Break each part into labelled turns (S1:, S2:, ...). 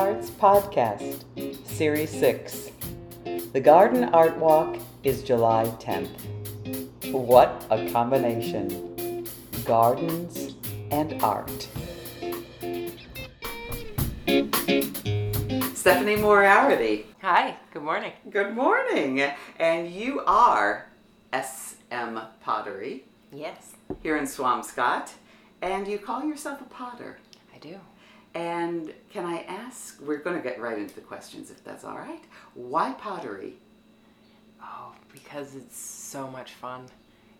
S1: Arts Podcast, Series 6. The Garden Art Walk is July 10th. What a combination! Gardens and art. Stephanie Moriarty,
S2: Hi, good morning.
S1: good morning. And you are SM Pottery
S2: Yes,
S1: here in Swampscott, and you call yourself a potter. And can I ask, we're going to get right into the questions if that's all right. Why pottery?
S2: Oh, because it's so much fun.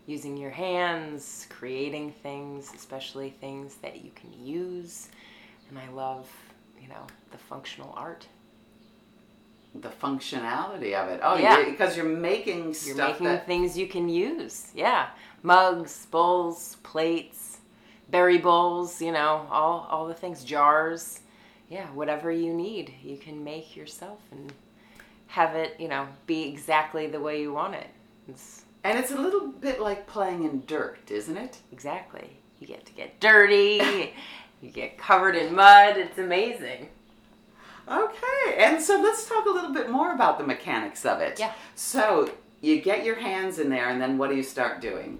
S2: Using your hands, creating things, especially things that you can use. And I love, you know, the functional art.
S1: The functionality of it. Oh,
S2: Yeah.
S1: because you're making
S2: You're
S1: stuff
S2: making
S1: that.
S2: things you can use. Yeah. Mugs, bowls, plates, berry bowls, you know, all, all the things, jars. Yeah, whatever you need, you can make yourself and have it, you know, be exactly the way you want it. It's
S1: And it's a little bit like playing in dirt, isn't it?
S2: exactly. You get to get dirty, you get covered in mud. It's amazing.
S1: Okay, and so let's talk a little bit more about the mechanics of it.
S2: Yeah.
S1: So you get your hands in there, and then what do you start doing?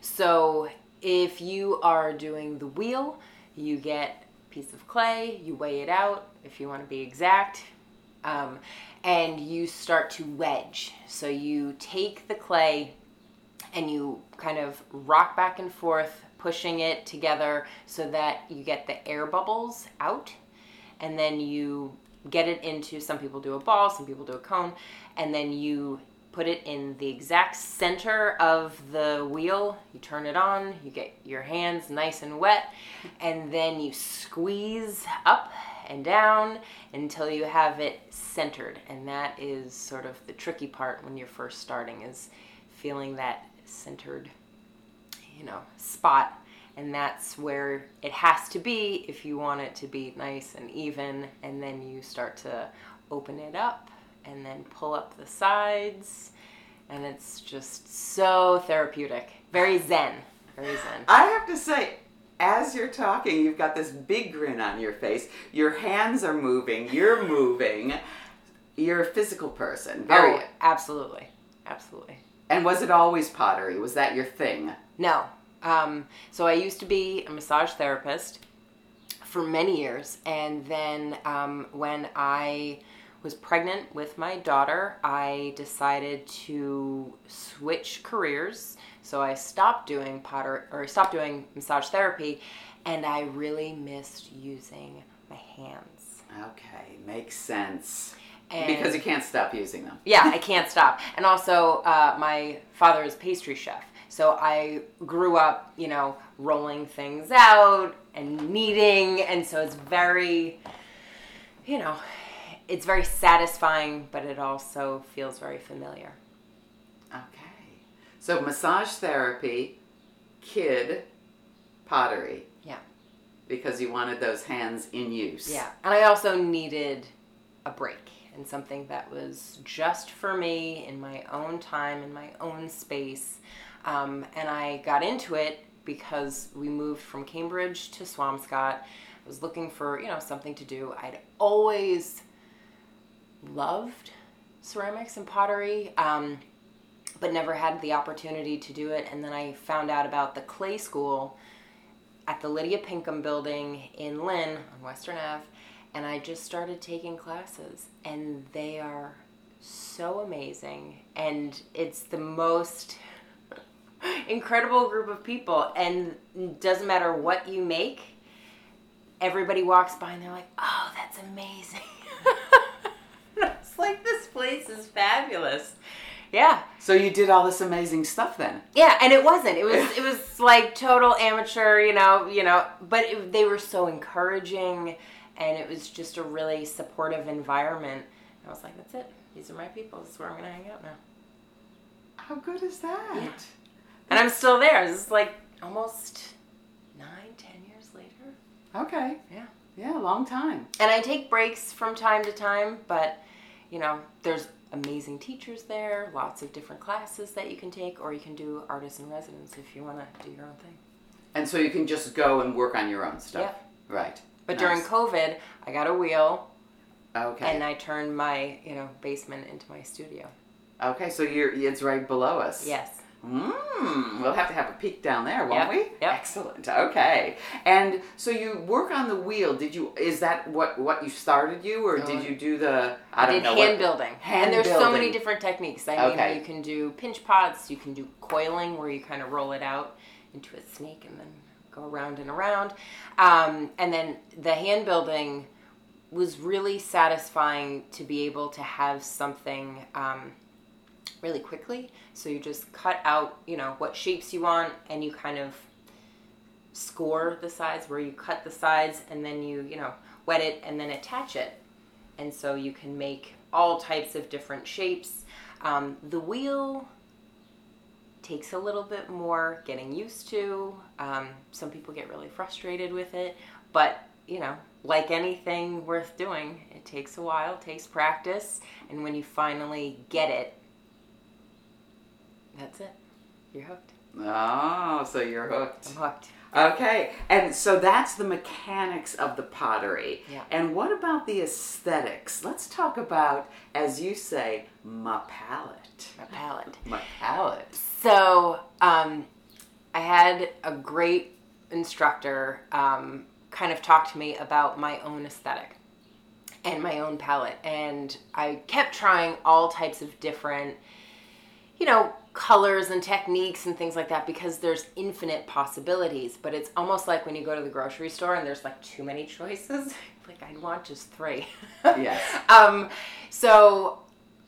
S2: So if you are doing the wheel, you get a piece of clay, you weigh it out if you want to be exact, um, and you start to wedge. So you take the clay and you kind of rock back and forth, pushing it together so that you get the air bubbles out, and then you get it into some people do a ball, some people do a cone, and then you put it in the exact center of the wheel. You turn it on, you get your hands nice and wet, and then you squeeze up and down until you have it centered. And that is sort of the tricky part when you're first starting is feeling that centered, you know, spot. And that's where it has to be if you want it to be nice and even. And then you start to open it up and then pull up the sides. And it's just so therapeutic. Very zen. Very zen.
S1: I have to say, as you're talking, you've got this big grin on your face. Your hands are moving. You're moving. You're a physical person. Very.
S2: Oh, absolutely. Absolutely.
S1: And was it always pottery? Was that your thing?
S2: No. Um, so I used to be a massage therapist for many years, and then um, when I was pregnant with my daughter, I decided to switch careers. So I stopped doing potter or stopped doing massage therapy, and I really missed using my hands.
S1: Okay, makes sense.
S2: And
S1: because you can't stop using them.
S2: yeah, I can't stop. And also, uh, my father is pastry chef. So I grew up, you know, rolling things out and kneading. And so it's very, you know, it's very satisfying, but it also feels very familiar.
S1: Okay. So massage therapy, kid, pottery,
S2: Yeah.
S1: because you wanted those hands in use.
S2: Yeah. And I also needed a break and something that was just for me in my own time, in my own space. Um, and I got into it because we moved from Cambridge to Swampscott. I was looking for, you know, something to do. I'd always loved ceramics and pottery, um, but never had the opportunity to do it. And then I found out about the clay school at the Lydia Pinkham building in Lynn on Western Ave, and I just started taking classes, and they are so amazing, and it's the most incredible group of people, and doesn't matter what you make, everybody walks by and they're like, "Oh, that's amazing." it's like this place is fabulous. Yeah.
S1: So you did all this amazing stuff then.
S2: Yeah, and it wasn't. It was it was like total amateur, you know, you know. But it, they were so encouraging, and it was just a really supportive environment. I was like, that's it. These are my people. This is where I'm gonna hang out now.
S1: How good is that?
S2: Yeah. And I'm still there. This is like almost nine, ten years later.
S1: Okay.
S2: Yeah.
S1: Yeah, long time.
S2: And I take breaks from time to time, but you know, there's amazing teachers there, lots of different classes that you can take, or you can do artist in residence if you want to do your own thing.
S1: And so you can just go and work on your own stuff. Right.
S2: But during COVID, I got a wheel
S1: Okay.
S2: and I turned my you know basement into my studio.
S1: okay, so you're it's right below us.
S2: Yes.
S1: Mm, we'll have to have a peek down there, won't
S2: Yep,
S1: we?
S2: yep.
S1: Excellent. Okay. And so you work on the wheel. Did you? Is that what what you started you, or did you do the? I don't
S2: did
S1: know.
S2: hand
S1: what,
S2: building.
S1: Hand
S2: and there's so many different techniques. I mean,
S1: Okay.
S2: you can do pinch pots, you can do coiling where you kind of roll it out into a snake and then go around and around. Um, and then the hand building was really satisfying to be able to have something um, really quickly. So you just cut out, you know, what shapes you want and you kind of score the sides where you cut the sides and then you, you know, wet it and then attach it. And so you can make all types of different shapes. Um, the wheel takes a little bit more getting used to. Um, some people get really frustrated with it, but you know, like anything worth doing, it takes a while, takes practice, and when you finally get it, that's it. You're hooked.
S1: Oh, so you're hooked.
S2: I'm hooked.
S1: Okay, and so that's the mechanics of the pottery.
S2: Yeah.
S1: And what about the aesthetics? Let's talk about, as you say, my palette.
S2: My palette.
S1: My palette.
S2: So, um, I had a great instructor um, kind of talk to me about my own aesthetic and my own palette. And I kept trying all types of different, you know, colors and techniques and things like that because there's infinite possibilities. But it's almost like when you go to the grocery store and there's like too many choices. like, I'd want just three.
S1: Yes.
S2: Um, so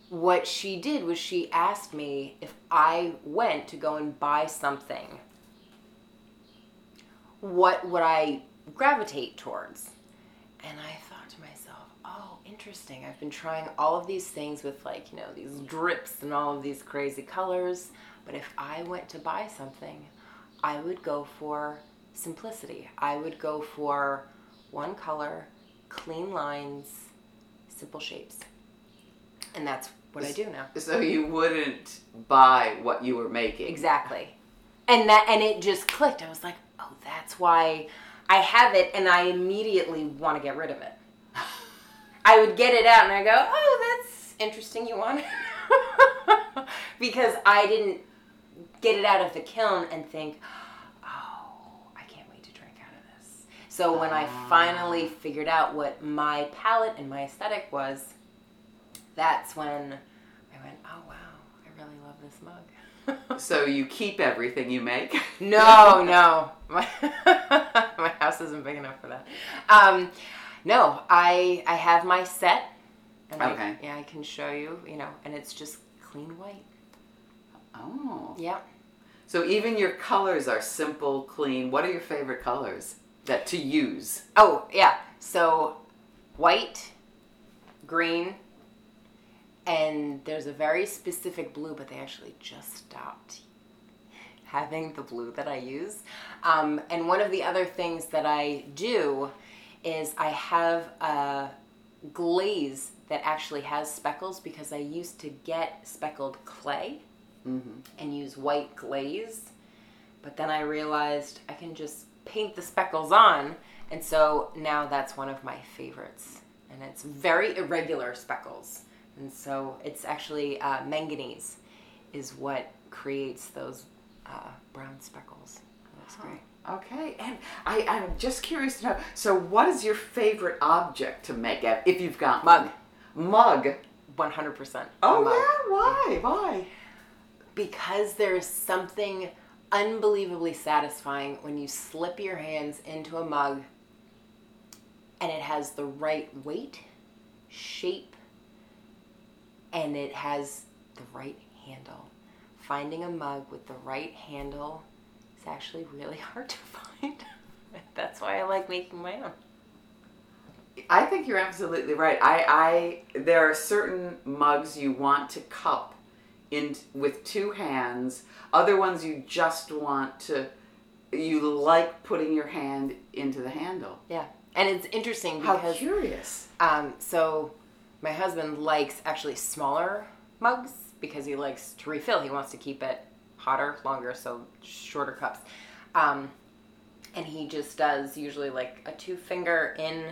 S2: what she did was she asked me if I went to go and buy something, what would I gravitate towards? And I thought to myself, oh, interesting. I've been trying all of these things with like, you know, these drips and all of these crazy colors. But if I went to buy something, I would go for simplicity. I would go for one color, clean lines, simple shapes. And that's what I do now.
S1: So you wouldn't buy what you were making.
S2: Exactly. And that and it just clicked. I was like, "Oh, that's why I have it and I immediately want to get rid of it." I would get it out and I go, "Oh, that's interesting you want." it." because I didn't get it out of the kiln and think, "Oh, I can't wait to drink out of this." So when I finally ah. figured out what my palette and my aesthetic was, that's when I went, "Oh, wow. I really love this mug."
S1: So you keep everything you make.
S2: No, no. My, my house isn't big enough for that. Um, no, I I have my set. And I-
S1: Okay.
S2: yeah, I can show you, you know, and it's just clean white.
S1: Oh.
S2: Yeah.
S1: So even your colors are simple, clean. What are your favorite colors that to use?
S2: Oh, yeah. So white, green, and there's a very specific blue, but they actually just stopped having the blue that I use. Um, and one of the other things that I do is I have a glaze that actually has speckles because I used to get speckled clay
S1: Mm-hmm.
S2: and use white glaze. But then I realized I can just paint the speckles on, and so now that's one of my favorites. And it's very irregular speckles, and so it's actually uh, manganese is what creates those uh, brown speckles. That's great.
S1: Okay, and I, I'm just curious to know. So, what is your favorite object to make? If you've got
S2: Mug.
S1: one? mug.
S2: One hundred percent.
S1: Oh yeah, why? Why?
S2: because there's something unbelievably satisfying when you slip your hands into a mug and it has the right weight, shape, and it has the right handle. Finding a mug with the right handle is actually really hard to find. That's why I like making my own.
S1: I think you're absolutely right. I, I there are certain mugs you want to cup in with two hands. Other ones you just want to. You like putting your hand into the handle.
S2: Yeah. And it's interesting
S1: How curious!
S2: Um, so my husband likes actually smaller mugs because he likes to refill. He wants to keep it hotter, longer, so shorter cups. Um, and he just does usually like a two finger in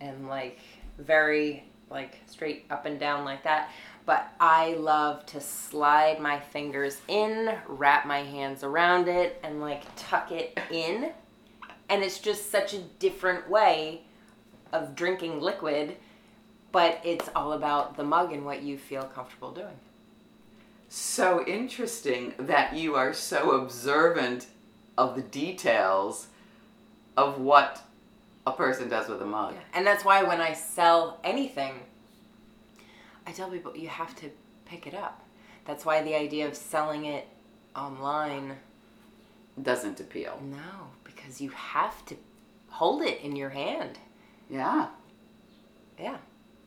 S2: and like very like straight up and down like that. But I love to slide my fingers in, wrap my hands around it, and like tuck it in. And it's just such a different way of drinking liquid, but it's all about the mug and what you feel comfortable doing.
S1: So interesting that you are so observant of the details of what a person does with a mug.
S2: And that's why when I sell anything, I tell people you have to pick it up. That's why the idea of selling it online
S1: Doesn't appeal.
S2: no, because you have to hold it in your hand.
S1: Yeah.
S2: Yeah.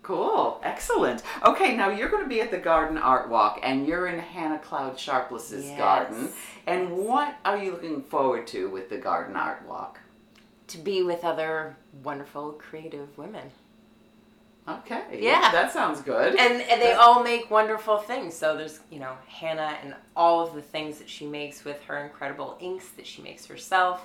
S1: Cool. Excellent. Okay, now you're going to be at the Garden Art Walk and you're in Hannah Cloud Sharpless's
S2: Yes.
S1: garden. And what are you looking forward to with the Garden Art Walk?
S2: To be with other wonderful creative women.
S1: Okay.
S2: Yeah.
S1: That sounds good.
S2: And, and they all make wonderful things. So there's, you know, Hannah and all of the things that she makes with her incredible inks that she makes herself.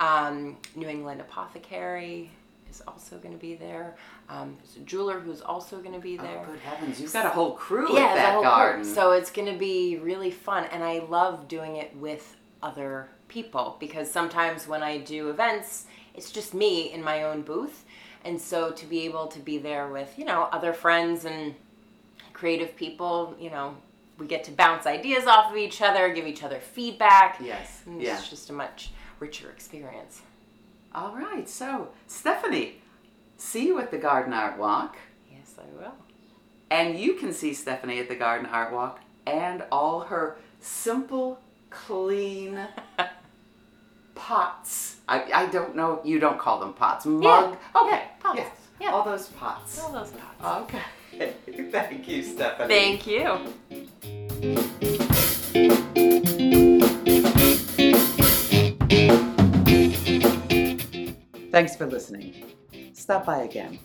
S2: Um, New England Apothecary is also going to be there. Um, there's a jeweler who's also going to be there.
S1: Oh, good heavens. You've got a whole crew
S2: yeah,
S1: at that
S2: whole
S1: garden.
S2: group. So it's going to be really fun, and I love doing it with other people because sometimes when I do events, it's just me in my own booth, and so to be able to be there with you know other friends and creative people, you know, we get to bounce ideas off of each other, give each other feedback.
S1: Yes.
S2: and
S1: Yeah.
S2: it's just a much richer experience.
S1: All right. So, Stephanie, see you at the Garden Art Walk.
S2: Yes, I will.
S1: And you can see Stephanie at the Garden Art Walk and all her simple, clean pots. I, I don't know, you don't call them pots. Mug. okay.
S2: yeah, pots.
S1: Yes.
S2: Yeah.
S1: All those pots.
S2: All those pots.
S1: Okay. Thank you, Stephanie.
S2: Thank you.
S1: Thanks for listening. Stop by again.